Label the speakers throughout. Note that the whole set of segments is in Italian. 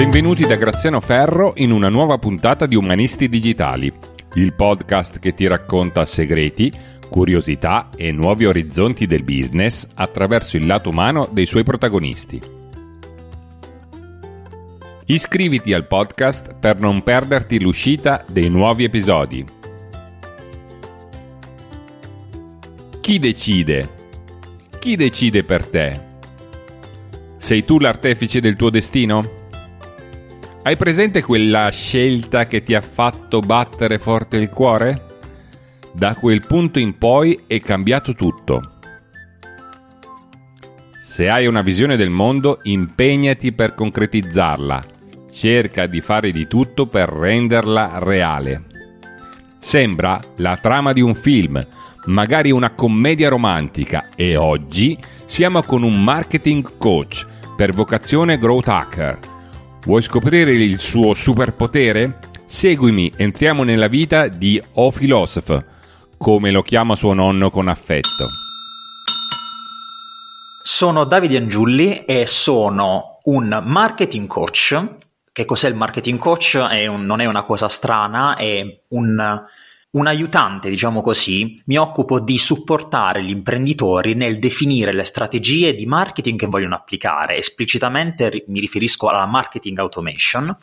Speaker 1: Benvenuti da Graziano Ferro in una nuova puntata di Umanisti Digitali, il podcast che ti racconta segreti, curiosità e nuovi orizzonti del business attraverso il lato umano dei suoi protagonisti. Iscriviti al podcast per non perderti l'uscita dei nuovi episodi. Chi decide? Chi decide per te? Sei tu l'artefice del tuo destino? Hai presente quella scelta che ti ha fatto battere forte il cuore? Da quel punto in poi è cambiato tutto. Se hai una visione del mondo, impegnati per concretizzarla. Cerca di fare di tutto per renderla reale. Sembra la trama di un film, magari una commedia romantica e oggi siamo con un marketing coach per vocazione growth hacker Vuoi scoprire il suo superpotere? Seguimi, entriamo nella vita di O Philosoph, come lo chiama suo nonno con affetto.
Speaker 2: Sono Davide Angiulli e sono un marketing coach. Che cos'è il marketing coach? È un, non è una cosa strana, è un un aiutante, diciamo così, mi occupo di supportare gli imprenditori nel definire le strategie di marketing che vogliono applicare. Esplicitamente mi riferisco alla marketing automation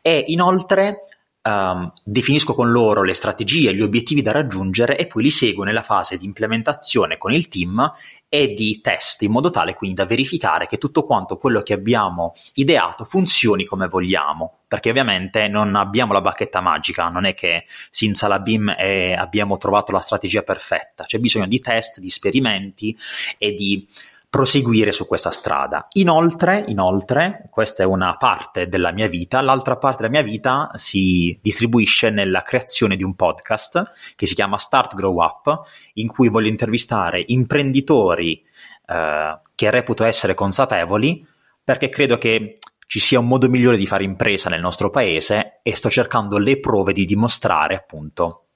Speaker 2: e inoltre um, definisco con loro le strategie, gli obiettivi da raggiungere e poi li seguo nella fase di implementazione con il team e di test in modo tale quindi da verificare che tutto quanto quello che abbiamo ideato funzioni come vogliamo. Perché ovviamente non abbiamo la bacchetta magica, non è che senza la BIM abbiamo trovato la strategia perfetta, c'è bisogno di test, di esperimenti e di proseguire su questa strada. Inoltre, inoltre, questa è una parte della mia vita, l'altra parte della mia vita si distribuisce nella creazione di un podcast che si chiama Start Grow Up, in cui voglio intervistare imprenditori eh, che reputo essere consapevoli, perché credo che ci sia un modo migliore di fare impresa nel nostro paese e sto cercando le prove di dimostrare appunto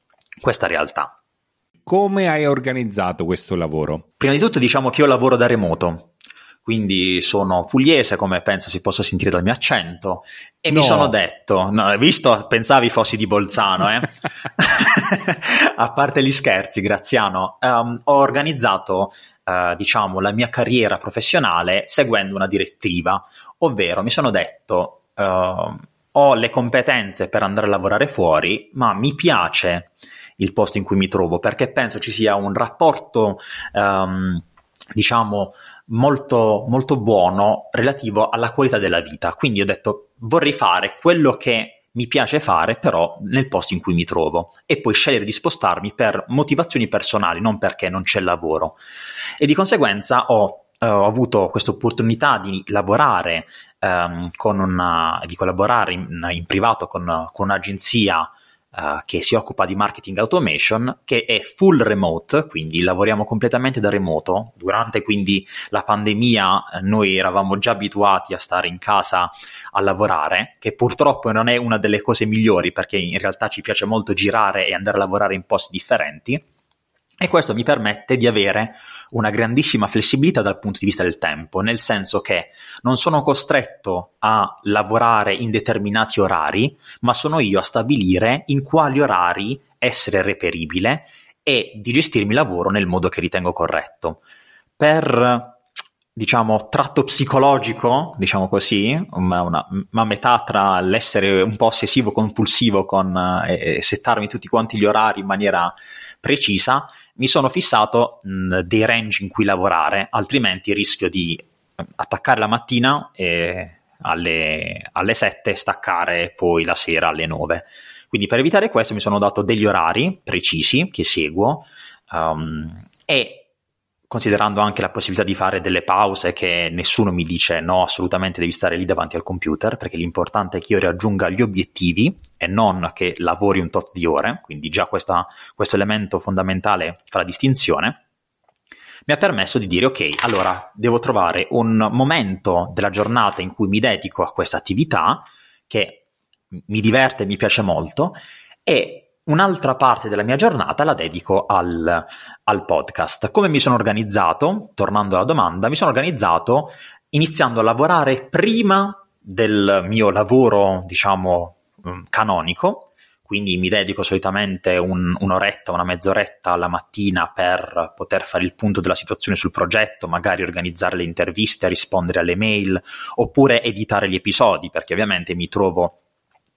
Speaker 2: questa realtà.
Speaker 1: Come hai organizzato questo lavoro?
Speaker 2: Prima di tutto diciamo che io lavoro da remoto, quindi sono pugliese come penso si possa sentire dal mio accento e no. mi sono detto, no, visto, pensavi fossi di Bolzano, eh? a parte gli scherzi, Graziano, um, ho organizzato uh, diciamo la mia carriera professionale seguendo una direttiva, ovvero mi sono detto uh, ho le competenze per andare a lavorare fuori, ma mi piace il posto in cui mi trovo, perché penso ci sia un rapporto, um, diciamo, molto, molto buono relativo alla qualità della vita. Quindi ho detto vorrei fare quello che mi piace fare però nel posto in cui mi trovo e poi scegliere di spostarmi per motivazioni personali, non perché non c'è lavoro. E di conseguenza ho, eh, ho avuto questa opportunità di lavorare um, con una, di collaborare in, in privato con, con un'agenzia uh, che si occupa di marketing automation, che è full remote, quindi lavoriamo completamente da remoto. Durante quindi la pandemia eh, noi eravamo già abituati a stare in casa a lavorare, che purtroppo non è una delle cose migliori perché in realtà ci piace molto girare e andare a lavorare in posti differenti e questo mi permette di avere una grandissima flessibilità dal punto di vista del tempo, nel senso che non sono costretto a lavorare in determinati orari, ma sono io a stabilire in quali orari essere reperibile e di gestirmi il lavoro nel modo che ritengo corretto. Per diciamo, tratto psicologico, diciamo così, una, una, una, metà tra l'essere un po' ossessivo compulsivo con eh, settarmi tutti quanti gli orari in maniera precisa, mi sono fissato mh, dei range in cui lavorare, altrimenti rischio di attaccare la mattina e alle, alle 7 e staccare poi la sera alle 9. Quindi per evitare questo mi sono dato degli orari precisi che seguo um, e considerando anche la possibilità di fare delle pause che nessuno mi dice no, assolutamente devi stare lì davanti al computer, perché l'importante è che io raggiunga gli obiettivi e non che lavori un tot di ore, quindi già questa, questo elemento fondamentale fa la distinzione, mi ha permesso di dire ok, allora devo trovare un momento della giornata in cui mi dedico a questa attività che mi diverte e mi piace molto e Un'altra parte della mia giornata la dedico al, al, podcast. Come mi sono organizzato? Tornando alla domanda, mi sono organizzato iniziando a lavorare prima del mio lavoro, diciamo, mm, canonico, quindi mi dedico solitamente un, un'oretta, una mezz'oretta alla mattina per poter fare il punto della situazione sul progetto, magari organizzare le interviste, rispondere alle mail, oppure editare gli episodi, perché ovviamente mi trovo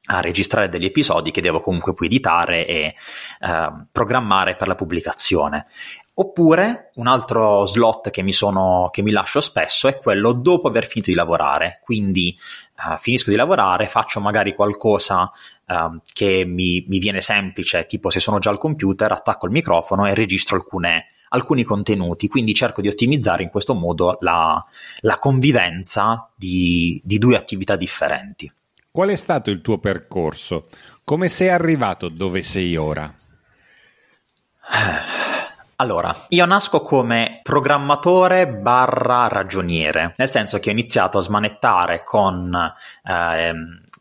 Speaker 2: a registrare degli episodi che devo comunque poi editare e eh, programmare per la pubblicazione. Oppure un altro slot che mi, sono, che mi lascio spesso è quello dopo aver finito di lavorare, quindi uh, finisco di lavorare, faccio magari qualcosa uh, che mi, mi, viene semplice, tipo se sono già al computer, attacco il microfono e registro alcune, alcuni contenuti, quindi cerco di ottimizzare in questo modo la, la convivenza di, di due attività differenti.
Speaker 1: Qual è stato il tuo percorso? Come sei arrivato dove sei ora?
Speaker 2: Allora, io nasco come programmatore barra ragioniere, nel senso che ho iniziato a smanettare con eh,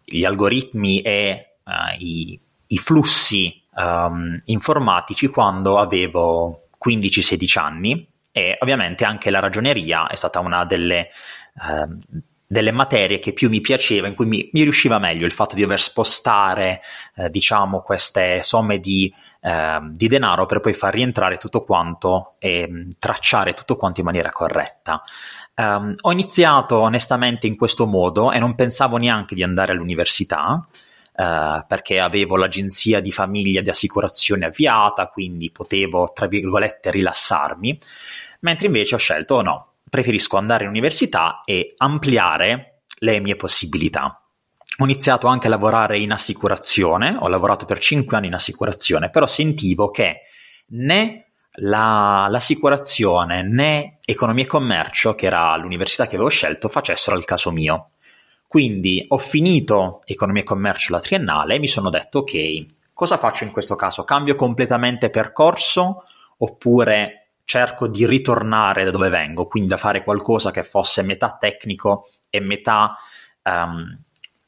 Speaker 2: gli algoritmi e eh, i, i, flussi um, informatici quando avevo 15-16 anni e ovviamente anche la ragioneria è stata una delle... Uh, delle materie che più mi piaceva, in cui mi, mi riusciva meglio il fatto di dover spostare, eh, diciamo, queste somme di, eh, di, denaro per poi far rientrare tutto quanto e mm, tracciare tutto quanto in maniera corretta. Um, ho iniziato onestamente in questo modo e non pensavo neanche di andare all'università. Uh, perché avevo l'agenzia di famiglia di assicurazione avviata, quindi potevo, tra virgolette, rilassarmi, mentre invece ho scelto no, preferisco andare in università e ampliare le mie possibilità. Ho iniziato anche a lavorare in assicurazione, ho lavorato per 5 anni in assicurazione, però sentivo che né la, l'assicurazione né economia e commercio, che era l'università che avevo scelto, facessero il caso mio. Quindi ho finito economia e commercio la triennale e mi sono detto ok, cosa faccio in questo caso? Cambio completamente percorso oppure cerco di ritornare da dove vengo, quindi da fare qualcosa che fosse metà tecnico e metà um,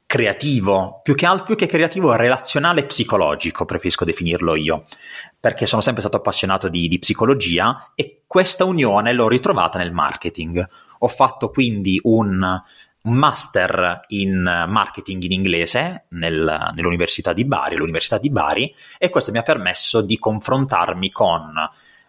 Speaker 2: creativo, più che altro più che creativo, relazionale e psicologico, preferisco definirlo io, perché sono sempre stato appassionato di, di psicologia e questa unione l'ho ritrovata nel marketing. Ho fatto quindi un, master in marketing in inglese nel, nell'Università di Bari, l'Università di Bari, e questo mi ha permesso di confrontarmi con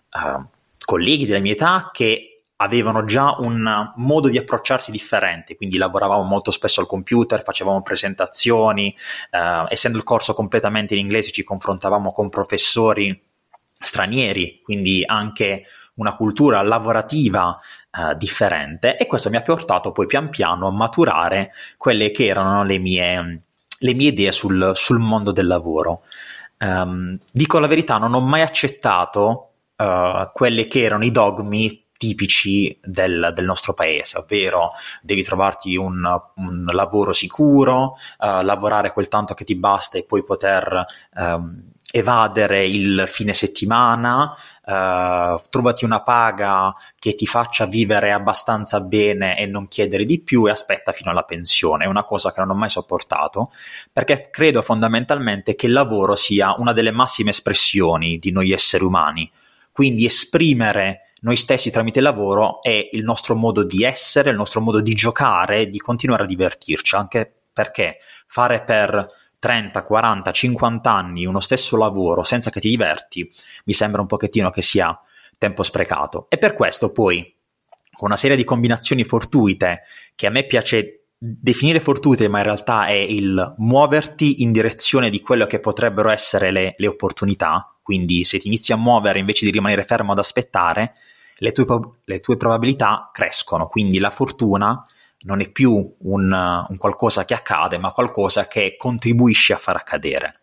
Speaker 2: uh, colleghi della mia età che avevano già un modo di approcciarsi differente, quindi lavoravamo molto spesso al computer, facevamo presentazioni, eh, essendo il corso completamente in inglese ci confrontavamo con professori stranieri, quindi anche una cultura lavorativa eh, differente e questo mi ha portato poi pian piano a maturare quelle che erano le mie, le mie idee sul, sul, mondo del lavoro. Um, dico la verità, non ho mai accettato uh, quelli che erano i dogmi tipici del, del, nostro paese, ovvero devi trovarti un, un lavoro sicuro, uh, lavorare quel tanto che ti basta e poi poter um, evadere il fine settimana, uh, trovati una paga che ti faccia vivere abbastanza bene e non chiedere di più e aspetta fino alla pensione. È una cosa che non ho mai sopportato perché credo fondamentalmente che il lavoro sia una delle massime espressioni di noi esseri umani quindi esprimere noi stessi tramite il lavoro è il nostro modo di essere, il nostro modo di giocare, di continuare a divertirci, anche perché fare per 30, 40, 50 anni uno stesso lavoro senza che ti diverti mi sembra un pochettino che sia tempo sprecato. E per questo poi, con una serie di combinazioni fortuite che a me piace definire fortuite, ma in realtà è il muoverti in direzione di quello che potrebbero essere le, le opportunità, quindi se ti inizi a muovere invece di rimanere fermo ad aspettare, le tue, le tue probabilità crescono, quindi la fortuna non è più un, un qualcosa che accade, ma qualcosa che contribuisce a far accadere.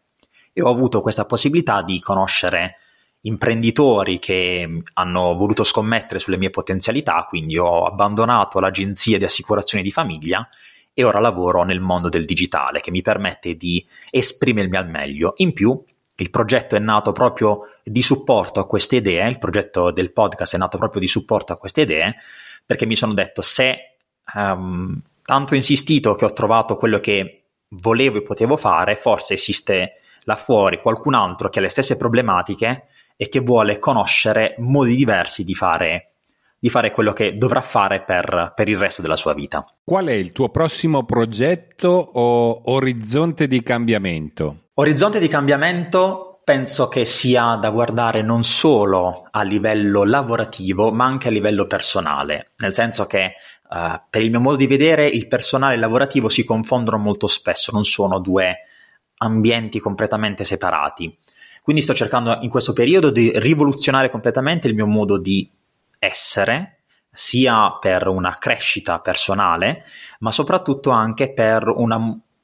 Speaker 2: E ho avuto questa possibilità di conoscere imprenditori che hanno voluto scommettere sulle mie potenzialità, quindi ho abbandonato l'agenzia di assicurazione di famiglia e ora lavoro nel mondo del digitale che mi permette di esprimermi al meglio. In più il progetto è nato proprio di supporto a queste idee, il progetto del podcast è nato proprio di supporto a queste idee, perché mi sono detto se um, tanto ho insistito che ho trovato quello che volevo e potevo fare, forse esiste là fuori qualcun altro che ha le stesse problematiche e che vuole conoscere modi diversi di fare, di fare quello che dovrà fare per, per il resto della sua vita.
Speaker 1: Qual è il tuo prossimo progetto o orizzonte di cambiamento?
Speaker 2: Orizzonte di cambiamento penso che sia da guardare non solo a livello lavorativo, ma anche a livello personale, nel senso che uh, per il mio modo di vedere il personale e il lavorativo si confondono molto spesso, non sono due ambienti completamente separati. Quindi sto cercando in questo periodo di rivoluzionare completamente il mio modo di essere, sia per una crescita personale, ma soprattutto anche per una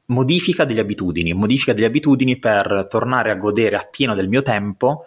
Speaker 2: modifica delle abitudini, modifica delle abitudini per tornare a godere appieno del mio tempo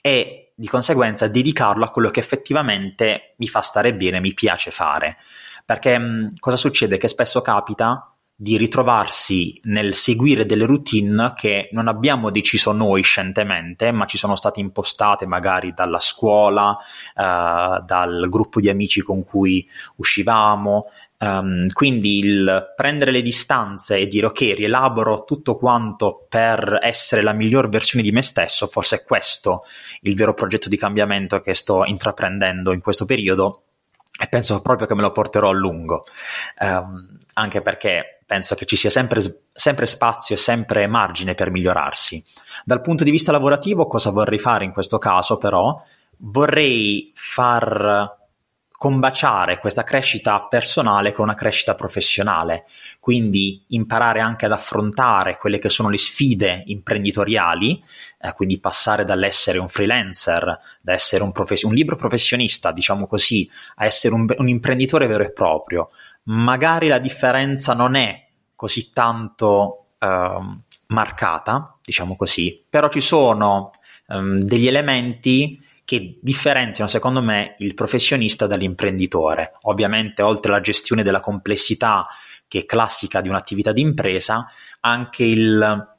Speaker 2: e di conseguenza dedicarlo a quello che effettivamente mi fa stare bene, mi piace fare. Perché mh, cosa succede? Che spesso capita di ritrovarsi nel seguire delle routine che non abbiamo deciso noi scientemente, ma ci sono state impostate magari dalla scuola, uh, dal gruppo di amici con cui uscivamo, Um, quindi il prendere le distanze e dire ok, rielaboro tutto quanto per essere la miglior versione di me stesso, forse è questo il vero progetto di cambiamento che sto intraprendendo in questo periodo e penso proprio che me lo porterò a lungo, um, anche perché penso che ci sia sempre, sempre spazio e sempre margine per migliorarsi. Dal punto di vista lavorativo, cosa vorrei fare in questo caso però? Vorrei far combaciare questa crescita personale con una crescita professionale, quindi imparare anche ad affrontare quelle che sono le sfide imprenditoriali, eh, quindi passare dall'essere un freelancer, da essere un, profes- un libro professionista, diciamo così, a essere un, un imprenditore vero e proprio. Magari la differenza non è così tanto eh, marcata, diciamo così, però ci sono um, degli elementi che differenziano secondo me il professionista dall'imprenditore. Ovviamente oltre alla gestione della complessità che è classica di un'attività di impresa, anche il,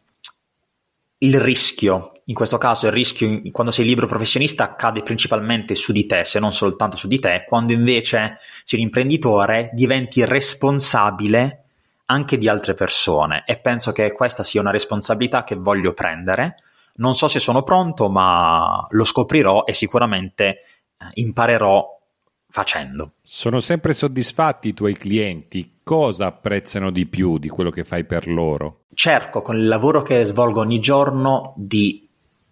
Speaker 2: il rischio. In questo caso il rischio quando sei libero professionista cade principalmente su di te, se non soltanto su di te, quando invece sei un imprenditore diventi responsabile anche di altre persone e penso che questa sia una responsabilità che voglio prendere non so se sono pronto, ma lo scoprirò e sicuramente eh, imparerò facendo.
Speaker 1: Sono sempre soddisfatti i tuoi clienti? Cosa apprezzano di più di quello che fai per loro?
Speaker 2: Cerco con il lavoro che svolgo ogni giorno di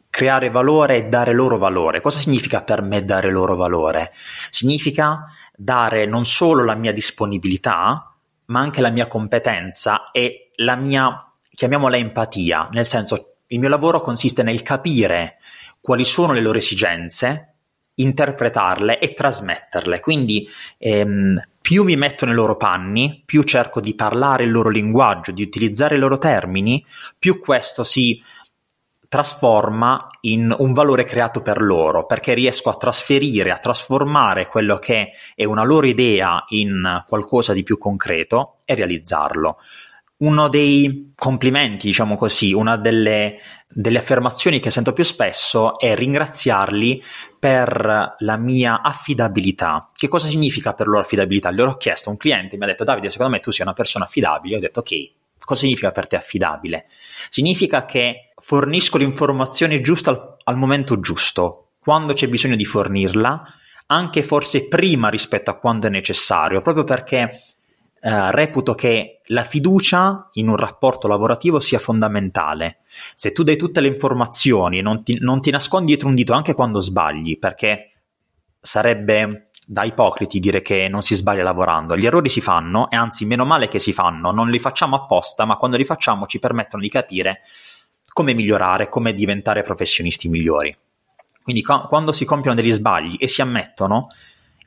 Speaker 2: creare valore e dare loro valore. Cosa significa per me dare loro valore? Significa dare non solo la mia disponibilità, ma anche la mia competenza e la mia, chiamiamola empatia, nel senso il mio lavoro consiste nel capire quali sono le loro esigenze, interpretarle e trasmetterle. Quindi ehm, più mi metto nei loro panni, più cerco di parlare il loro linguaggio, di utilizzare i loro termini, più questo si trasforma in un valore creato per loro, perché riesco a trasferire, a trasformare quello che è una loro idea in qualcosa di più concreto e realizzarlo uno dei complimenti, diciamo così, una delle, delle, affermazioni che sento più spesso è ringraziarli per la mia affidabilità. Che cosa significa per loro affidabilità? Gli ho chiesto, un cliente mi ha detto Davide, secondo me tu sei una persona affidabile. Io ho detto ok, cosa significa per te affidabile? Significa che fornisco l'informazione giusta al, al momento giusto, quando c'è bisogno di fornirla, anche forse prima rispetto a quando è necessario, proprio perché eh, reputo che la fiducia in un rapporto lavorativo sia fondamentale. Se tu dai tutte le informazioni, non ti, non ti nascondi dietro un dito anche quando sbagli, perché sarebbe da ipocriti dire che non si sbaglia lavorando. Gli errori si fanno e anzi meno male che si fanno, non li facciamo apposta, ma quando li facciamo ci permettono di capire come migliorare, come diventare professionisti migliori. Quindi quando si compiono degli sbagli e si ammettono,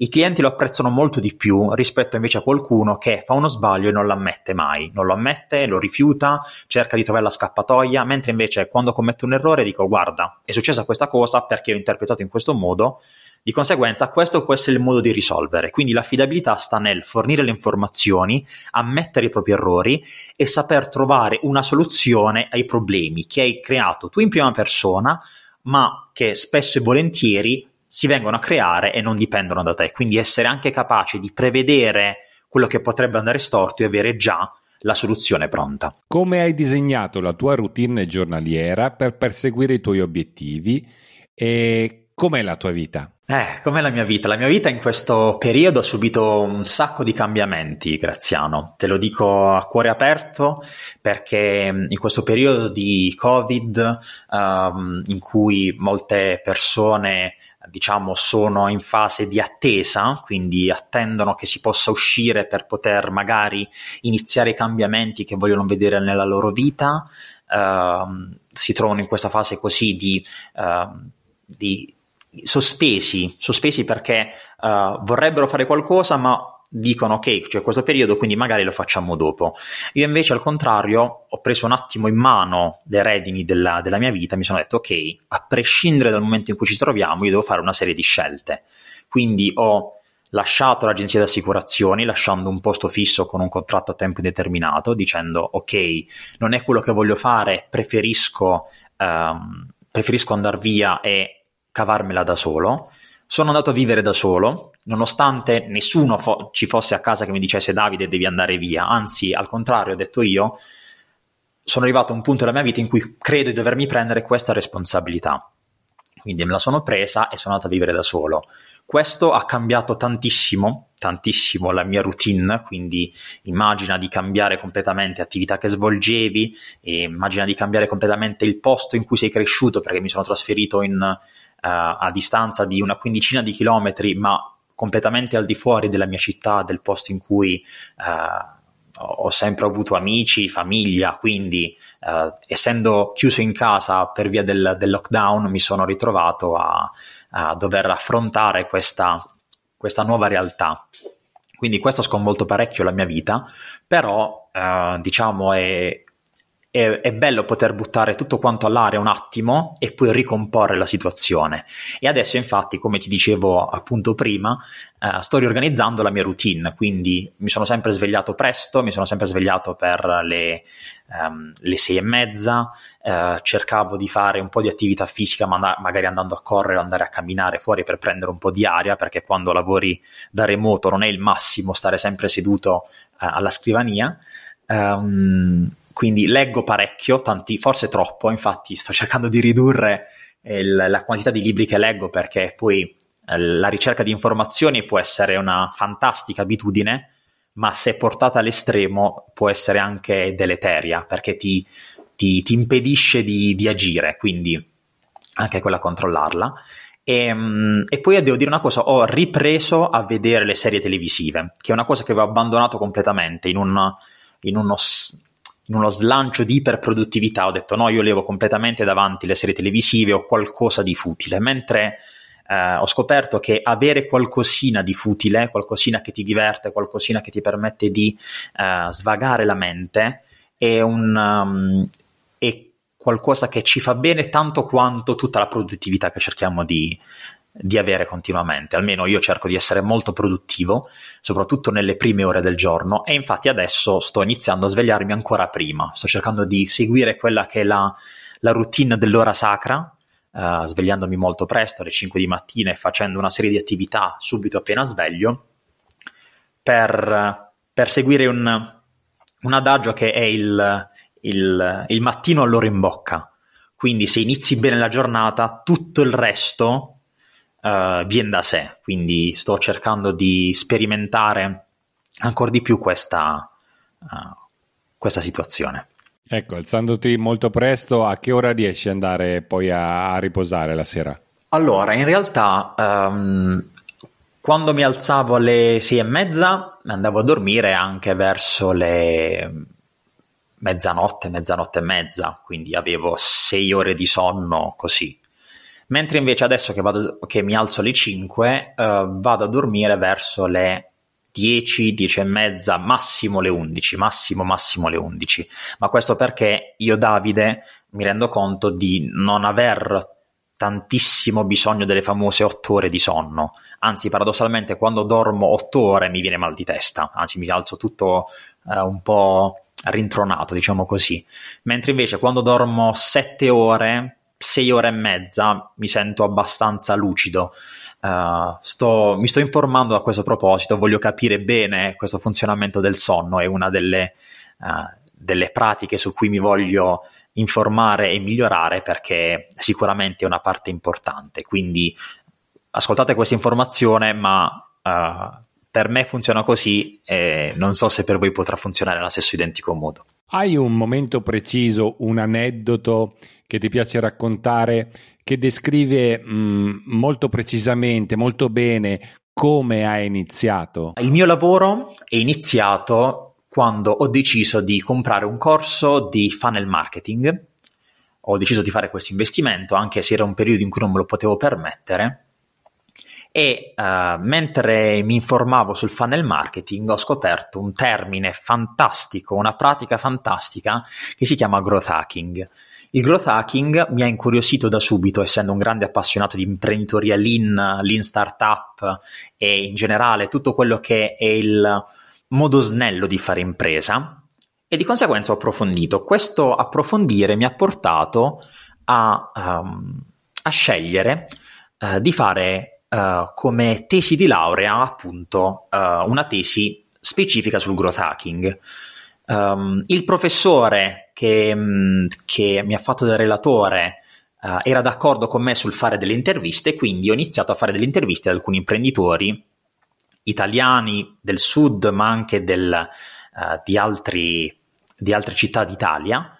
Speaker 2: i clienti lo apprezzano molto di più rispetto invece a qualcuno che fa uno sbaglio e non lo ammette mai, non lo ammette, lo rifiuta, cerca di trovare la scappatoia, mentre invece quando commetto un errore dico guarda, è successa questa cosa perché ho interpretato in questo modo, di conseguenza questo può essere il modo di risolvere, quindi l'affidabilità sta nel fornire le informazioni, ammettere i propri errori e saper trovare una soluzione ai problemi che hai creato tu in prima persona, ma che spesso e volentieri si vengono a creare e non dipendono da te. Quindi essere anche capace di prevedere quello che potrebbe andare storto e avere già la soluzione pronta.
Speaker 1: Come hai disegnato la tua routine giornaliera per perseguire i tuoi obiettivi e com'è la tua vita?
Speaker 2: Eh, com'è la mia vita? La mia vita in questo periodo ha subito un sacco di cambiamenti, Graziano. Te lo dico a cuore aperto perché in questo periodo di Covid, um, in cui molte persone diciamo sono in fase di attesa, quindi attendono che si possa uscire per poter magari iniziare i cambiamenti che vogliono vedere nella loro vita, uh, si trovano in questa fase così di, uh, di sospesi, sospesi perché uh, vorrebbero fare qualcosa ma dicono ok, c'è questo periodo, quindi magari lo facciamo dopo. Io invece al contrario ho preso un attimo in mano le redini della, della mia vita, mi sono detto ok, a prescindere dal momento in cui ci troviamo, io devo fare una serie di scelte. Quindi ho lasciato l'agenzia di assicurazioni, lasciando un posto fisso con un contratto a tempo indeterminato, dicendo ok, non è quello che voglio fare, preferisco, um, preferisco andare via e cavarmela da solo. Sono andato a vivere da solo, nonostante nessuno fo- ci fosse a casa che mi dicesse Davide devi andare via, anzi al contrario ho detto io, sono arrivato a un punto della mia vita in cui credo di dovermi prendere questa responsabilità. Quindi me la sono presa e sono andato a vivere da solo. Questo ha cambiato tantissimo, tantissimo la mia routine, quindi immagina di cambiare completamente attività che svolgevi, immagina di cambiare completamente il posto in cui sei cresciuto perché mi sono trasferito in a distanza di una quindicina di chilometri, ma completamente al di fuori della mia città, del posto in cui uh, ho sempre avuto amici, famiglia, quindi uh, essendo chiuso in casa per via del, del lockdown mi sono ritrovato a, a dover affrontare questa, questa, nuova realtà. Quindi questo ha sconvolto parecchio la mia vita, però uh, diciamo è, è, è, bello poter buttare tutto quanto all'aria un attimo e poi ricomporre la situazione. E adesso, infatti, come ti dicevo appunto prima, eh, sto riorganizzando la mia routine, quindi mi sono sempre svegliato presto, mi sono sempre svegliato per le, um, le sei e mezza, eh, cercavo di fare un po' di attività fisica, ma magari andando a correre, andare a camminare fuori per prendere un po' di aria, perché quando lavori da remoto non è il massimo stare sempre seduto eh, alla scrivania. Um, quindi leggo parecchio, tanti, forse troppo, infatti sto cercando di ridurre il, la quantità di libri che leggo perché poi eh, la ricerca di informazioni può essere una fantastica abitudine, ma se portata all'estremo può essere anche deleteria perché ti, ti, ti impedisce di, di, agire, quindi anche quella controllarla. E, mm, e, poi devo dire una cosa, ho ripreso a vedere le serie televisive, che è una cosa che avevo abbandonato completamente in, un, in uno in uno slancio di iperproduttività ho detto no, io levo completamente davanti le serie televisive o qualcosa di futile, mentre eh, ho scoperto che avere qualcosina di futile, qualcosina che ti diverte, qualcosina che ti permette di eh, svagare la mente è, un, um, è qualcosa che ci fa bene tanto quanto tutta la produttività che cerchiamo di, di avere continuamente. Almeno io cerco di essere molto produttivo, soprattutto nelle prime ore del giorno e infatti adesso sto iniziando a svegliarmi ancora prima. Sto cercando di seguire quella che è la, la routine dell'ora sacra, uh, svegliandomi molto presto alle 5 di mattina e facendo una serie di attività subito appena sveglio per, per seguire un, un, adagio che è il, il, il mattino all'ora in bocca. Quindi se inizi bene la giornata, tutto il resto uh, viene da sé, quindi sto cercando di sperimentare ancora di più questa, uh, questa situazione.
Speaker 1: Ecco, alzandoti molto presto, a che ora riesci ad andare poi a, a riposare la sera?
Speaker 2: Allora, in realtà, um, quando mi alzavo alle sei e mezza, andavo a dormire anche verso le mezzanotte, mezzanotte e mezza, quindi avevo sei ore di sonno così. Mentre invece adesso che, vado, che mi alzo alle 5, uh, eh, vado a dormire verso le 10, 10 e mezza, massimo le 11, massimo massimo le 11. Ma questo perché io Davide mi rendo conto di non aver tantissimo bisogno delle famose 8 ore di sonno. Anzi, paradossalmente, quando dormo 8 ore mi viene mal di testa, anzi mi alzo tutto uh, un po' rintronato, diciamo così. Mentre invece quando dormo 7 ore sei ore e mezza mi sento abbastanza lucido. Uh, sto, mi sto informando a questo proposito, voglio capire bene questo funzionamento del sonno, è una delle, uh, delle pratiche su cui mi voglio informare e migliorare perché sicuramente è una parte importante. Quindi ascoltate questa informazione, ma uh, per me funziona così e non so se per voi potrà funzionare allo stesso identico modo.
Speaker 1: Hai un momento preciso, un aneddoto che ti piace raccontare che descrive mh, mm, molto precisamente, molto bene come hai iniziato?
Speaker 2: Il mio lavoro è iniziato quando ho deciso di comprare un corso di funnel marketing. Ho deciso di fare questo investimento anche se era un periodo in cui non me lo potevo permettere e uh, mentre mi informavo sul funnel marketing ho scoperto un termine fantastico, una pratica fantastica che si chiama growth hacking. Il growth hacking mi ha incuriosito da subito, essendo un grande appassionato di imprenditoria lean, lean startup e in generale tutto quello che è il modo snello di fare impresa e di conseguenza ho approfondito. Questo approfondire mi ha portato a, um, a scegliere uh, di fare uh, come tesi di laurea appunto uh, una tesi specifica sul growth hacking. Um, il professore che, mm, che, mi ha fatto da relatore uh, era d'accordo con me sul fare delle interviste, quindi ho iniziato a fare delle interviste ad alcuni imprenditori italiani del sud, ma anche del, di, altri, di, altre città d'Italia.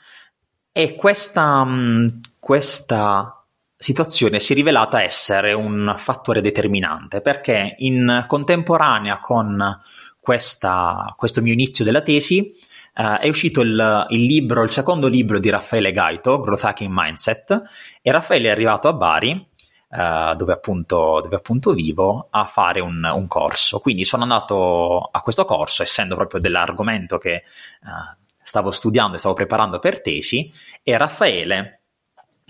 Speaker 2: E questa, mm, questa situazione si è rivelata essere un fattore determinante perché in contemporanea con questa, questo mio inizio della tesi uh, è uscito il, il, libro, il secondo libro di Raffaele Gaito, Growth Hacking Mindset, e Raffaele è arrivato a Bari, uh, dove, appunto, dove, appunto, vivo, a fare un, un, corso. Quindi sono andato a questo corso, essendo proprio dell'argomento che uh, stavo studiando e stavo preparando per tesi, e Raffaele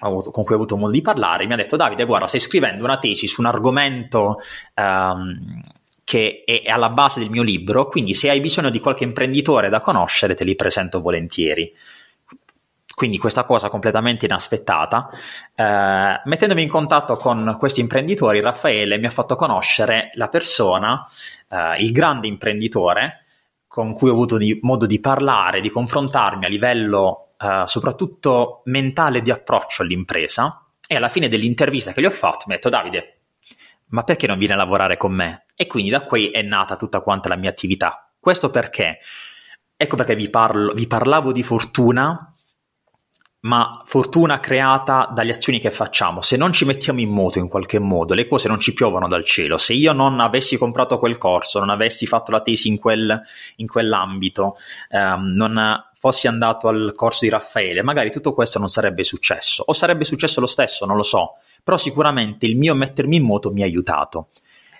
Speaker 2: avuto, con cui ho avuto modo di parlare, mi ha detto Davide, guarda, stai scrivendo una tesi su un argomento um, che è, alla base del mio libro, quindi se hai bisogno di qualche imprenditore da conoscere, te li presento volentieri quindi questa cosa completamente inaspettata. Eh, mettendomi in contatto con questi imprenditori, Raffaele mi ha fatto conoscere la persona, eh, il grande imprenditore con cui ho avuto di, modo di parlare, di confrontarmi a livello uh, soprattutto mentale di approccio all'impresa e alla fine dell'intervista che gli ho fatto mi ha detto Davide, ma perché non vieni a lavorare con me? E quindi da qui è nata tutta quanta la mia attività. Questo perché? Ecco perché vi, parlo, vi parlavo di fortuna ma fortuna creata dalle azioni che facciamo. Se non ci mettiamo in moto in qualche modo, le cose non ci piovono dal cielo. Se io non avessi comprato quel corso, non avessi fatto la tesi in, quel, in quell'ambito, ehm, non fossi andato al corso di Raffaele, magari tutto questo non sarebbe successo. O sarebbe successo lo stesso, non lo so. Però sicuramente il mio mettermi in moto mi ha aiutato.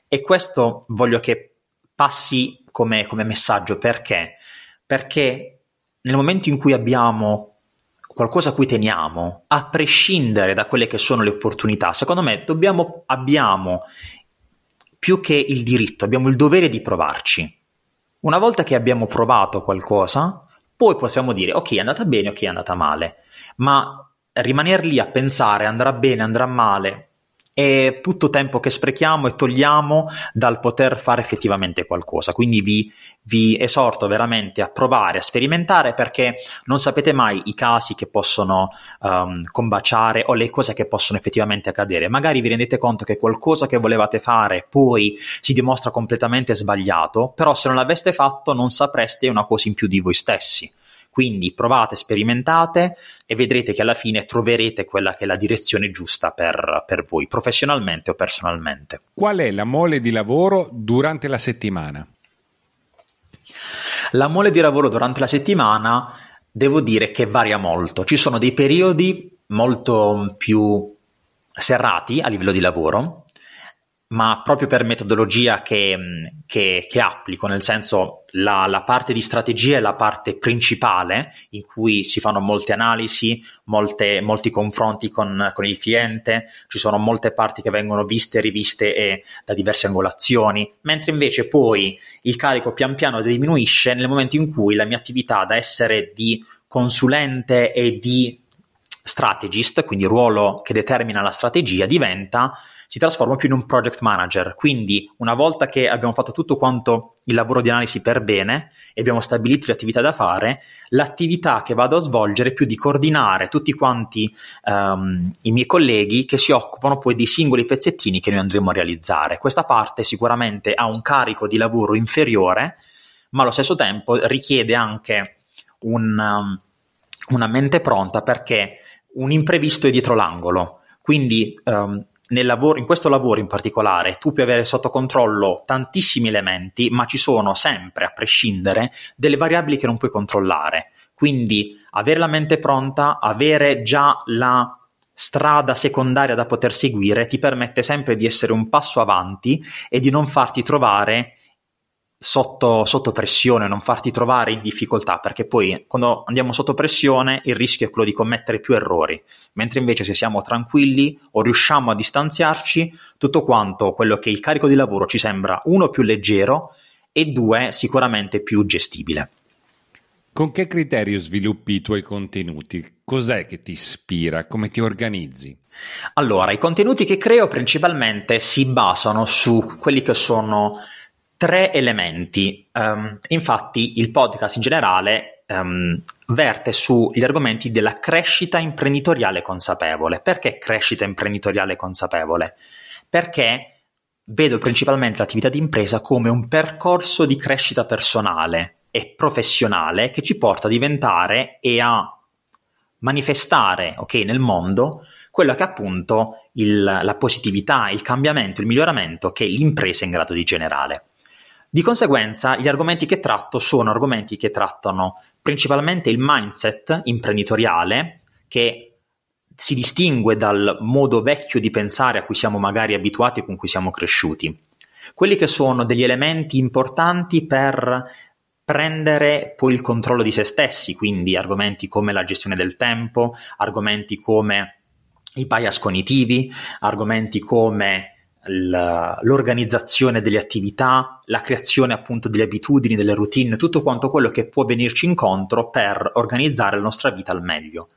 Speaker 2: E questo voglio che passi come, come messaggio perché? Perché nel momento in cui abbiamo qualcosa a cui teniamo, a prescindere da quelle che sono le opportunità, secondo me dobbiamo, abbiamo più che il diritto, abbiamo il dovere di provarci. Una volta che abbiamo provato qualcosa, poi possiamo dire ok, è andata bene, ok, è andata male, ma rimanere lì a pensare andrà bene, andrà male, è tutto tempo che sprechiamo e togliamo dal poter fare effettivamente qualcosa. Quindi vi, vi, esorto veramente a provare, a sperimentare perché non sapete mai i casi che possono um, combaciare o le cose che possono effettivamente accadere. Magari vi rendete conto che qualcosa che volevate fare poi si dimostra completamente sbagliato, però se non l'aveste fatto non sapreste una cosa in più di voi stessi. Quindi provate, sperimentate e vedrete che alla fine troverete quella che è la direzione giusta per, per voi, professionalmente o personalmente.
Speaker 1: Qual è la mole di lavoro durante la settimana?
Speaker 2: La mole di lavoro durante la settimana devo dire che varia molto. Ci sono dei periodi molto più serrati a livello di lavoro ma proprio per metodologia che, che, che applico, nel senso la, la, parte di strategia è la parte principale in cui si fanno molte analisi, molte, molti confronti con, con, il cliente, ci sono molte parti che vengono viste riviste e da diverse angolazioni, mentre invece poi il carico pian piano diminuisce nel momento in cui la mia attività da essere di consulente e di strategist, quindi ruolo che determina la strategia, diventa si trasforma più in un project manager. Quindi, una volta che abbiamo fatto tutto quanto il lavoro di analisi per bene, e abbiamo stabilito le attività da fare, l'attività che vado a svolgere è più di coordinare tutti quanti um, i miei colleghi che si occupano poi dei singoli pezzettini che noi andremo a realizzare. Questa parte sicuramente ha un carico di lavoro inferiore, ma allo stesso tempo richiede anche un, um, una mente pronta perché un imprevisto è dietro l'angolo. Quindi um, lavoro, in questo lavoro in particolare tu puoi avere sotto controllo tantissimi elementi, ma ci sono sempre, a prescindere, delle variabili che non puoi controllare. Quindi avere la mente pronta, avere già la strada secondaria da poter seguire ti permette sempre di essere un passo avanti e di non farti trovare sotto, sotto, pressione, non farti trovare in difficoltà, perché poi quando andiamo sotto pressione il rischio è quello di commettere più errori, mentre invece se siamo tranquilli o riusciamo a distanziarci, tutto quanto quello che il carico di lavoro ci sembra uno più leggero e due sicuramente più gestibile.
Speaker 1: Con che criterio sviluppi i tuoi contenuti? Cos'è che ti ispira? Come ti organizzi?
Speaker 2: Allora, i contenuti che creo principalmente si basano su quelli che sono tre elementi. Um, infatti il podcast in generale um, verte sugli argomenti della crescita imprenditoriale consapevole. Perché crescita imprenditoriale consapevole? Perché vedo principalmente l'attività di impresa come un percorso di crescita personale e professionale che ci porta a diventare e a manifestare okay, nel mondo quello che è appunto il, la positività, il cambiamento, il miglioramento che l'impresa è in grado di generare. Di conseguenza, gli argomenti che tratto sono argomenti che trattano principalmente il mindset imprenditoriale, che si distingue dal modo vecchio di pensare a cui siamo magari abituati e con cui siamo cresciuti. Quelli che sono degli elementi importanti per prendere poi il controllo di se stessi, quindi argomenti come la gestione del tempo, argomenti come i bias cognitivi, argomenti come l'organizzazione delle attività, la creazione appunto delle abitudini, delle routine, tutto quanto quello che può venirci incontro per organizzare la nostra vita al meglio.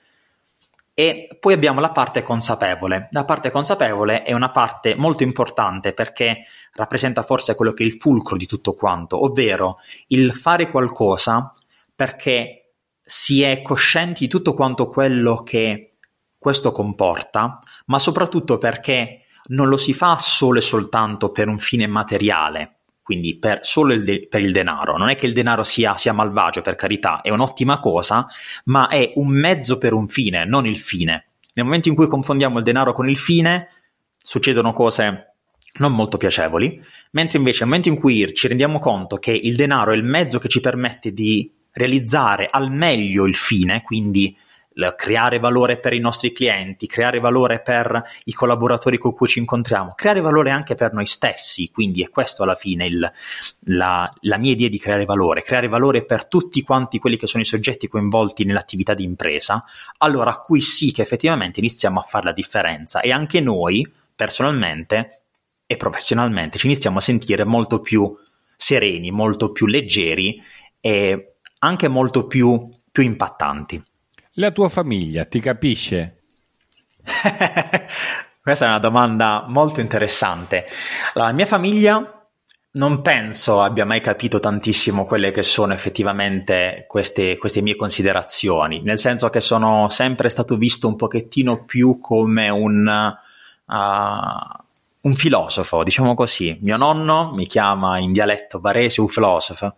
Speaker 2: E poi abbiamo la parte consapevole. La parte consapevole è una parte molto importante perché rappresenta forse quello che è il fulcro di tutto quanto, ovvero il fare qualcosa perché si è coscienti di tutto quanto quello che questo comporta, ma soprattutto perché non lo si fa solo e soltanto per un fine materiale, quindi per, solo il de- per il denaro. Non è che il denaro sia, sia malvagio, per carità, è un'ottima cosa, ma è un mezzo per un fine, non il fine. Nel momento in cui confondiamo il denaro con il fine, succedono cose non molto piacevoli, mentre invece nel momento in cui ci rendiamo conto che il denaro è il mezzo che ci permette di realizzare al meglio il fine, quindi creare valore per i nostri clienti, creare valore per i collaboratori con cui ci incontriamo, creare valore anche per noi stessi, quindi è questo alla fine il, la, la, mia idea di creare valore, creare valore per tutti quanti quelli che sono i soggetti coinvolti nell'attività di impresa, allora qui sì che effettivamente iniziamo a fare la differenza e anche noi personalmente e professionalmente ci iniziamo a sentire molto più sereni, molto più leggeri e anche molto più, più impattanti.
Speaker 1: La tua famiglia ti capisce?
Speaker 2: Questa è una domanda molto interessante. La mia famiglia non penso abbia mai capito tantissimo quelle che sono effettivamente queste, queste, mie considerazioni, nel senso che sono sempre stato visto un pochettino più come un, uh, un filosofo, diciamo così. Mio nonno mi chiama in dialetto barese un filosofo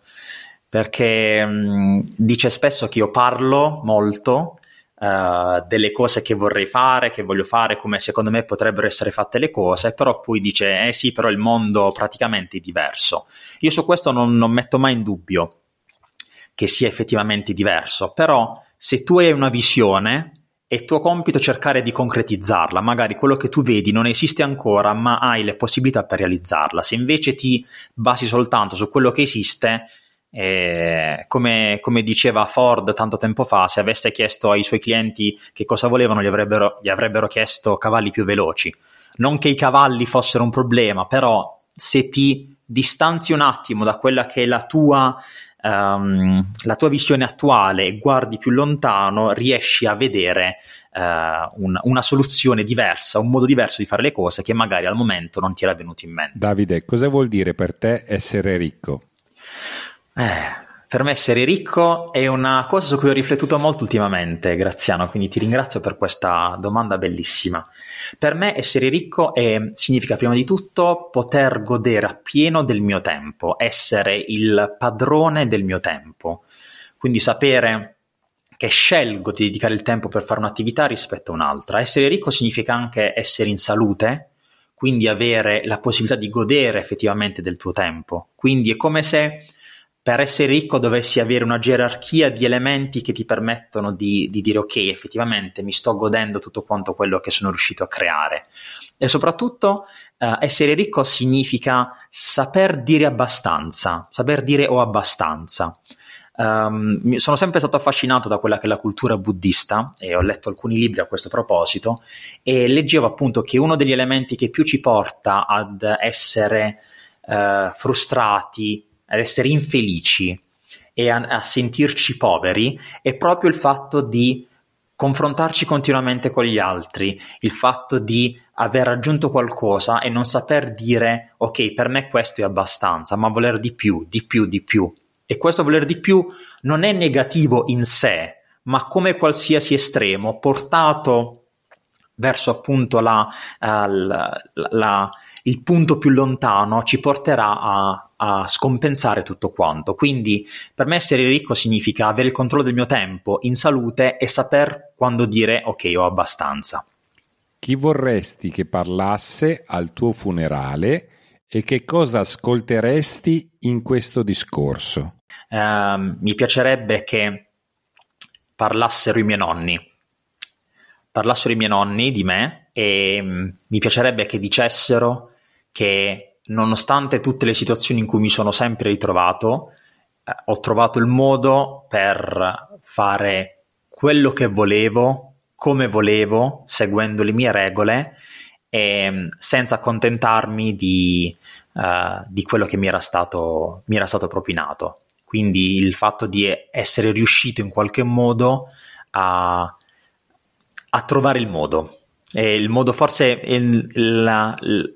Speaker 2: perché mh, dice spesso che io parlo molto uh, delle cose che vorrei fare, che voglio fare, come secondo me potrebbero essere fatte le cose, però poi dice, eh sì, però il mondo praticamente è diverso. Io su questo non, non metto mai in dubbio che sia effettivamente diverso, però se tu hai una visione, è tuo compito cercare di concretizzarla. Magari quello che tu vedi non esiste ancora, ma hai le possibilità per realizzarla. Se invece ti basi soltanto su quello che esiste, eh, come, come, diceva Ford tanto tempo fa, se avesse chiesto ai suoi clienti che cosa volevano, gli avrebbero, gli avrebbero chiesto cavalli più veloci. Non che i cavalli fossero un problema, però se ti distanzi un attimo da quella che è la tua, um, la tua visione attuale e guardi più lontano, riesci a vedere uh, un, una soluzione diversa, un modo diverso di fare le cose che magari al momento non ti era venuto in mente.
Speaker 1: Davide, cosa vuol dire per te essere ricco?
Speaker 2: Eh, Per me essere ricco è una cosa su cui ho riflettuto molto ultimamente, Graziano, quindi ti ringrazio per questa domanda bellissima. Per me essere ricco è, significa prima di tutto poter godere appieno del mio tempo, essere il padrone del mio tempo, quindi sapere che scelgo di dedicare il tempo per fare un'attività rispetto a un'altra. Essere ricco significa anche essere in salute, quindi avere la possibilità di godere effettivamente del tuo tempo. Quindi è come se per essere ricco dovessi avere una gerarchia di elementi che ti permettono di, di, dire ok, effettivamente mi sto godendo tutto quanto quello che sono riuscito a creare. E soprattutto uh, essere ricco significa saper dire abbastanza, saper dire ho abbastanza. Um, sono sempre stato affascinato da quella che è la cultura buddista e ho letto alcuni libri a questo proposito e leggevo appunto che uno degli elementi che più ci porta ad essere uh, frustrati, ad essere infelici e a, a sentirci poveri è proprio il fatto di confrontarci continuamente con gli altri, il fatto di aver raggiunto qualcosa e non saper dire ok, per me questo è abbastanza, ma voler di più, di più, di più. E questo voler di più non è negativo in sé, ma come qualsiasi estremo portato verso appunto la, uh, la, la, il punto più lontano ci porterà a, a, scompensare tutto quanto. Quindi per me essere ricco significa avere il controllo del mio tempo in salute e saper quando dire ok, ho abbastanza.
Speaker 1: Chi vorresti che parlasse al tuo funerale e che cosa ascolteresti in questo discorso?
Speaker 2: Uh, mi piacerebbe che parlassero i miei nonni parlassero i miei nonni di me e um, mi piacerebbe che dicessero che nonostante tutte le situazioni in cui mi sono sempre ritrovato, eh, ho trovato il modo per fare quello che volevo, come volevo, seguendo le mie regole e mm, senza accontentarmi di, uh, di quello che mi era, stato, mi era stato propinato. Quindi il fatto di essere riuscito in qualche modo a, a trovare il modo. E il modo forse il, la, il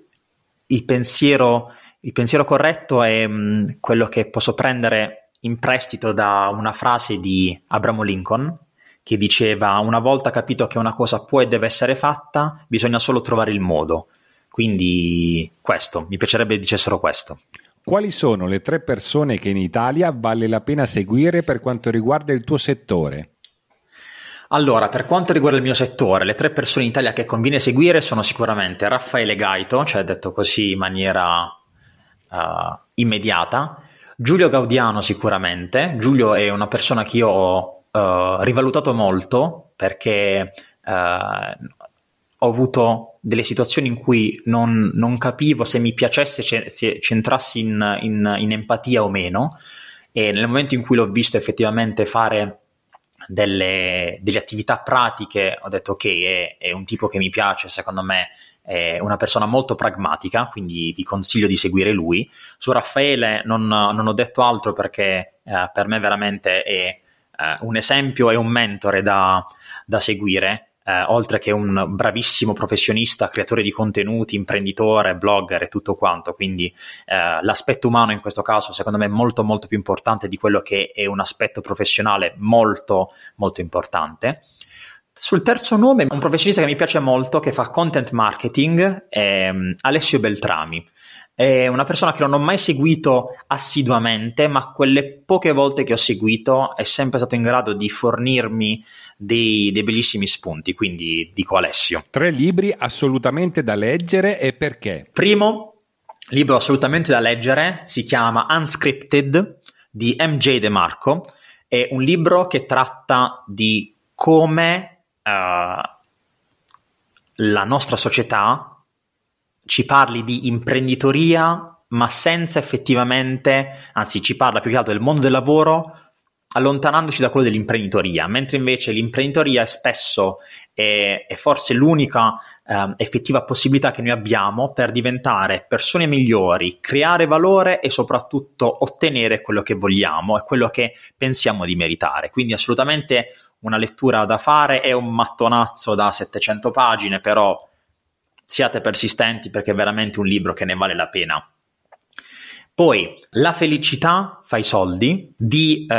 Speaker 2: pensiero, il pensiero corretto è mh, mm, quello che posso prendere in prestito da una frase di Abramo Lincoln che diceva una volta capito che una cosa può e deve essere fatta, bisogna solo trovare il modo. Quindi questo, mi piacerebbe dicessero questo.
Speaker 1: Quali sono le tre persone che in Italia vale la pena seguire per quanto riguarda il tuo settore?
Speaker 2: Allora, per quanto riguarda il mio settore, le tre persone in Italia che conviene seguire sono sicuramente Raffaele Gaito, cioè detto così in maniera uh, immediata, Giulio Gaudiano sicuramente. Giulio è una persona che io ho uh, rivalutato molto perché uh, ho avuto delle situazioni in cui non, non capivo se mi piacesse, se centrassi in, in, in empatia o meno e nel momento in cui l'ho visto effettivamente fare delle, delle attività pratiche, ho detto ok, è, è, un tipo che mi piace, secondo me è una persona molto pragmatica, quindi vi consiglio di seguire lui. Su Raffaele non, non ho detto altro perché eh, per me veramente è eh, un esempio e un mentore da, da seguire eh, oltre che un bravissimo professionista, creatore di contenuti, imprenditore, blogger e tutto quanto. Quindi eh, l'aspetto umano in questo caso, secondo me, è molto molto più importante di quello che è un aspetto professionale molto molto importante. Sul terzo nome, un professionista che mi piace molto, che fa content marketing, è um, Alessio Beltrami. È una persona che non ho mai seguito assiduamente, ma quelle poche volte che ho seguito è sempre stato in grado di fornirmi dei, dei bellissimi spunti, quindi dico Alessio.
Speaker 1: Tre libri assolutamente da leggere e perché?
Speaker 2: Primo, libro assolutamente da leggere, si chiama Unscripted di MJ De Marco, è un libro che tratta di come uh, la nostra società ci parli di imprenditoria ma senza effettivamente, anzi ci parla più che altro del mondo del lavoro allontanandoci da quello dell'imprenditoria, mentre invece l'imprenditoria è spesso è, è forse l'unica eh, effettiva possibilità che noi abbiamo per diventare persone migliori, creare valore e soprattutto ottenere quello che vogliamo e quello che pensiamo di meritare. Quindi assolutamente una lettura da fare, è un mattonazzo da 700 pagine, però siate persistenti perché è veramente un libro che ne vale la pena. Poi La felicità fa i soldi di uh,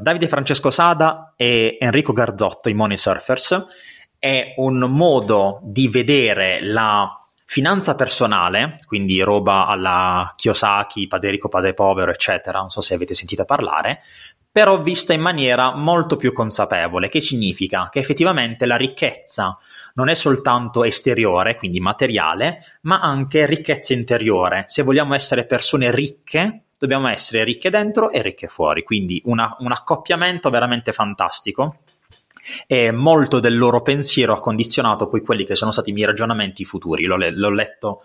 Speaker 2: Davide Francesco Sada e Enrico Garzotto, i Money Surfers. È un modo di vedere la finanza personale, quindi roba alla Kiyosaki, Padre ricco, padre povero, eccetera, non so se avete sentito parlare, però vista in maniera molto più consapevole, che significa che effettivamente la ricchezza non è soltanto esteriore, quindi materiale, ma anche ricchezza interiore. Se vogliamo essere persone ricche, dobbiamo essere ricche dentro e ricche fuori, quindi una, un accoppiamento veramente fantastico. E molto del loro pensiero ha condizionato poi quelli che sono stati i miei ragionamenti futuri. L'ho, l'ho letto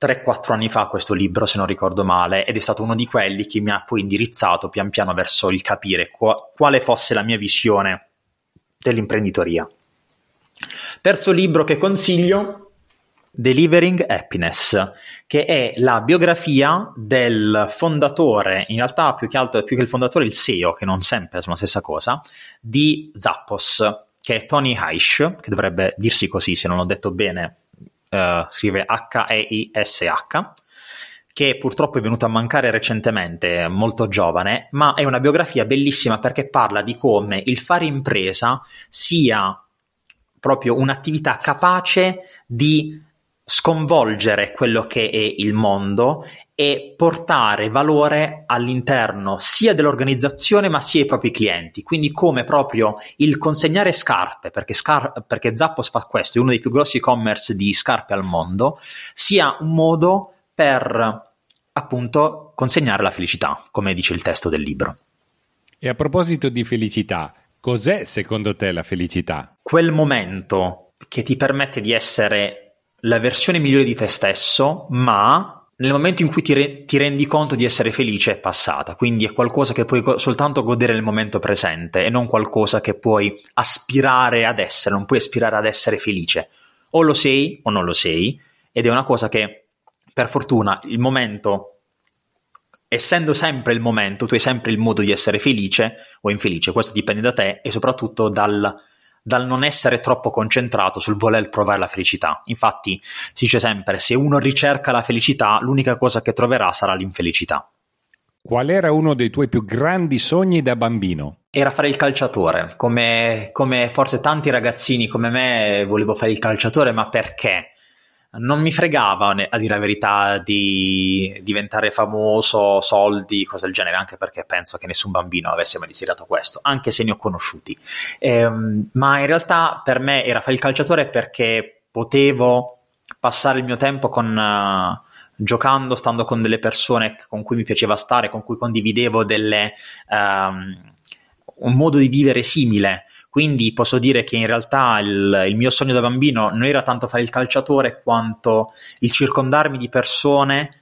Speaker 2: 3-4 anni fa questo libro, se non ricordo male, ed è stato uno di quelli che mi ha poi indirizzato pian piano verso il capire qua, quale fosse la mia visione dell'imprenditoria. Terzo libro che consiglio, Delivering Happiness, che è la biografia del fondatore, in realtà più che altro più che il fondatore, il CEO, che non sempre sono la stessa cosa, di Zappos, che è Tony Heisch, che dovrebbe dirsi così se non l'ho detto bene, uh, scrive H-E-I-S-H, che purtroppo è venuto a mancare recentemente, molto giovane, ma è una biografia bellissima perché parla di come il fare impresa sia proprio un'attività capace di sconvolgere quello che è il mondo e portare valore all'interno sia dell'organizzazione ma sia ai propri clienti. Quindi come proprio il consegnare scarpe, perché, Scar- perché Zappos fa questo, è uno dei più grossi e-commerce di scarpe al mondo, sia un modo per appunto consegnare la felicità, come dice il testo del libro.
Speaker 1: E a proposito di felicità, cos'è secondo te la felicità?
Speaker 2: Quel momento che ti permette di essere la versione migliore di te stesso, ma nel momento in cui ti, re- ti, rendi conto di essere felice è passata, quindi è qualcosa che puoi go- soltanto godere nel momento presente e non qualcosa che puoi aspirare ad essere, non puoi aspirare ad essere felice. O lo sei o non lo sei, ed è una cosa che per fortuna il momento, essendo sempre il momento, tu hai sempre il modo di essere felice o infelice, questo dipende da te e soprattutto dal dal non essere troppo concentrato sul voler provare la felicità. Infatti si dice sempre, se uno ricerca la felicità, l'unica cosa che troverà sarà l'infelicità.
Speaker 1: Qual era uno dei tuoi più grandi sogni da bambino?
Speaker 2: Era fare il calciatore, come, come forse tanti ragazzini come me volevo fare il calciatore, ma perché? Non mi fregava, a dire la verità, di diventare famoso, soldi, cose del genere, anche perché penso che nessun bambino avesse mai desiderato questo, anche se ne ho conosciuti. Ehm, ma in realtà per me era fare il calciatore perché potevo passare il mio tempo con... Uh, giocando, stando con delle persone con cui mi piaceva stare, con cui condividevo delle, um, un modo di vivere simile. Quindi posso dire che in realtà il, il, mio sogno da bambino non era tanto fare il calciatore quanto il circondarmi di persone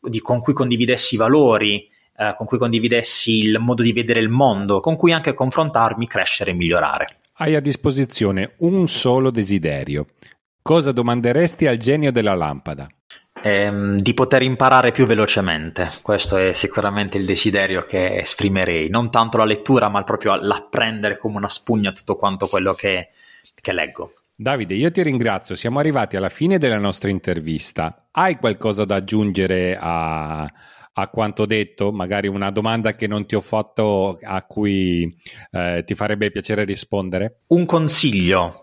Speaker 2: di, con cui condividessi i valori, eh, con cui condividessi il modo di vedere il mondo, con cui anche confrontarmi, crescere e migliorare.
Speaker 1: Hai a disposizione un solo desiderio. Cosa domanderesti al genio della lampada?
Speaker 2: Ehm, di poter imparare più velocemente. Questo è sicuramente il desiderio che esprimerei. Non tanto la lettura, ma proprio l'apprendere come una spugna tutto quanto quello che, che leggo.
Speaker 1: Davide, io ti ringrazio. Siamo arrivati alla fine della nostra intervista. Hai qualcosa da aggiungere a, a quanto detto? Magari una domanda che non ti ho fatto a cui eh, ti farebbe piacere rispondere?
Speaker 2: Un consiglio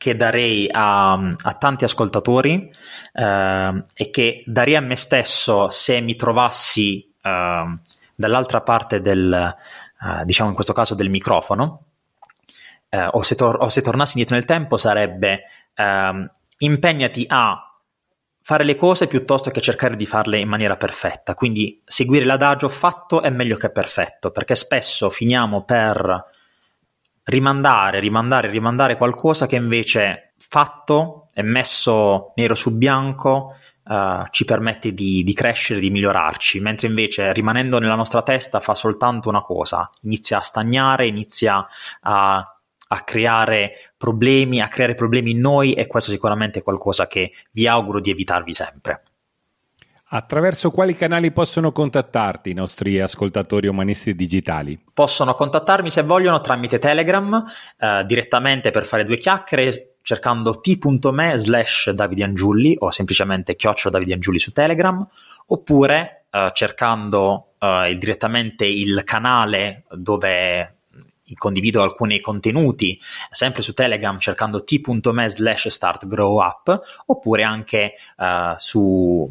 Speaker 2: che darei a, a tanti ascoltatori eh, e che darei a me stesso se mi trovassi eh, dall'altra parte del, eh, diciamo in questo caso del microfono, eh, o se, tor- o, se tornassi indietro nel tempo sarebbe ehm, impegnati a fare le cose piuttosto che cercare di farle in maniera perfetta. Quindi seguire l'adagio fatto è meglio che perfetto, perché spesso finiamo per rimandare, rimandare, rimandare qualcosa che invece fatto e messo nero su bianco uh, ci permette di, di, crescere, di migliorarci, mentre invece rimanendo nella nostra testa fa soltanto una cosa, inizia a stagnare, inizia a, a creare problemi, a creare problemi in noi e questo sicuramente è qualcosa che vi auguro di evitarvi sempre.
Speaker 1: Attraverso quali canali possono contattarti i nostri ascoltatori umanisti digitali?
Speaker 2: Possono contattarmi se vogliono tramite Telegram, eh, direttamente per fare due chiacchiere, cercando t.me slash davidiangiulli o semplicemente chiocciola davidiangiulli su Telegram, oppure uh, cercando uh, direttamente il canale dove condivido alcuni contenuti, sempre su Telegram cercando t.me slash startgrowup, oppure anche uh, su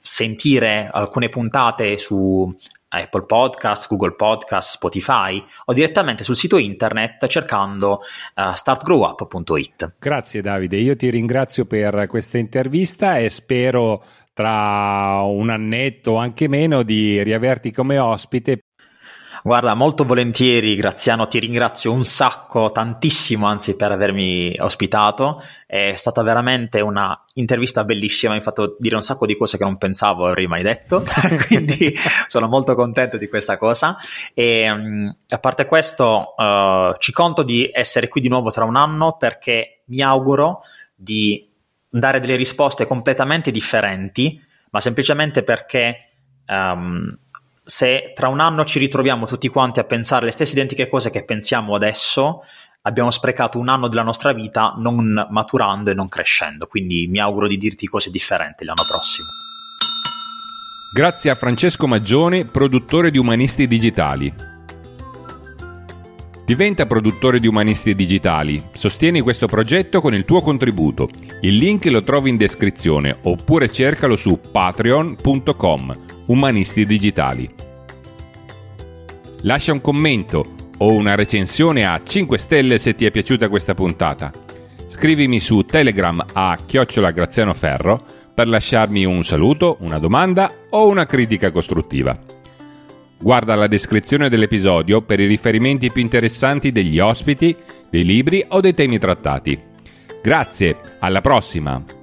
Speaker 2: sentire alcune puntate su Apple Podcast, Google Podcast, Spotify o direttamente sul sito internet cercando uh, startgrowup.it.
Speaker 1: Grazie Davide, io ti ringrazio per questa intervista e spero tra un annetto o anche meno di riaverti come ospite
Speaker 2: Guarda, molto volentieri, Graziano, ti ringrazio un sacco, tantissimo anzi per avermi ospitato. È stata veramente una intervista bellissima, mi hai fatto dire un sacco di cose che non pensavo avrei mai detto, quindi sono molto contento di questa cosa. E mm, a parte questo, uh, ci conto di essere qui di nuovo tra un anno perché mi auguro di dare delle risposte completamente differenti, ma semplicemente perché um, se tra un anno ci ritroviamo tutti quanti a pensare le stesse identiche cose che pensiamo adesso, abbiamo sprecato un anno della nostra vita non maturando e non crescendo. Quindi mi auguro di dirti cose differenti l'anno prossimo.
Speaker 1: Grazie a Francesco Maggione, produttore di Umanisti Digitali. Diventa produttore di Umanisti Digitali. Sostieni questo progetto con il tuo contributo. Il link lo trovi in descrizione oppure cercalo su patreon.com Umanisti Digitali. Lascia un commento o una recensione a 5 stelle se ti è piaciuta questa puntata. Scrivimi su Telegram a chiocciola Graziano Ferro per lasciarmi un saluto, una domanda o una critica costruttiva. Guarda la descrizione dell'episodio per i riferimenti più interessanti degli ospiti, dei libri o dei temi trattati. Grazie, alla prossima!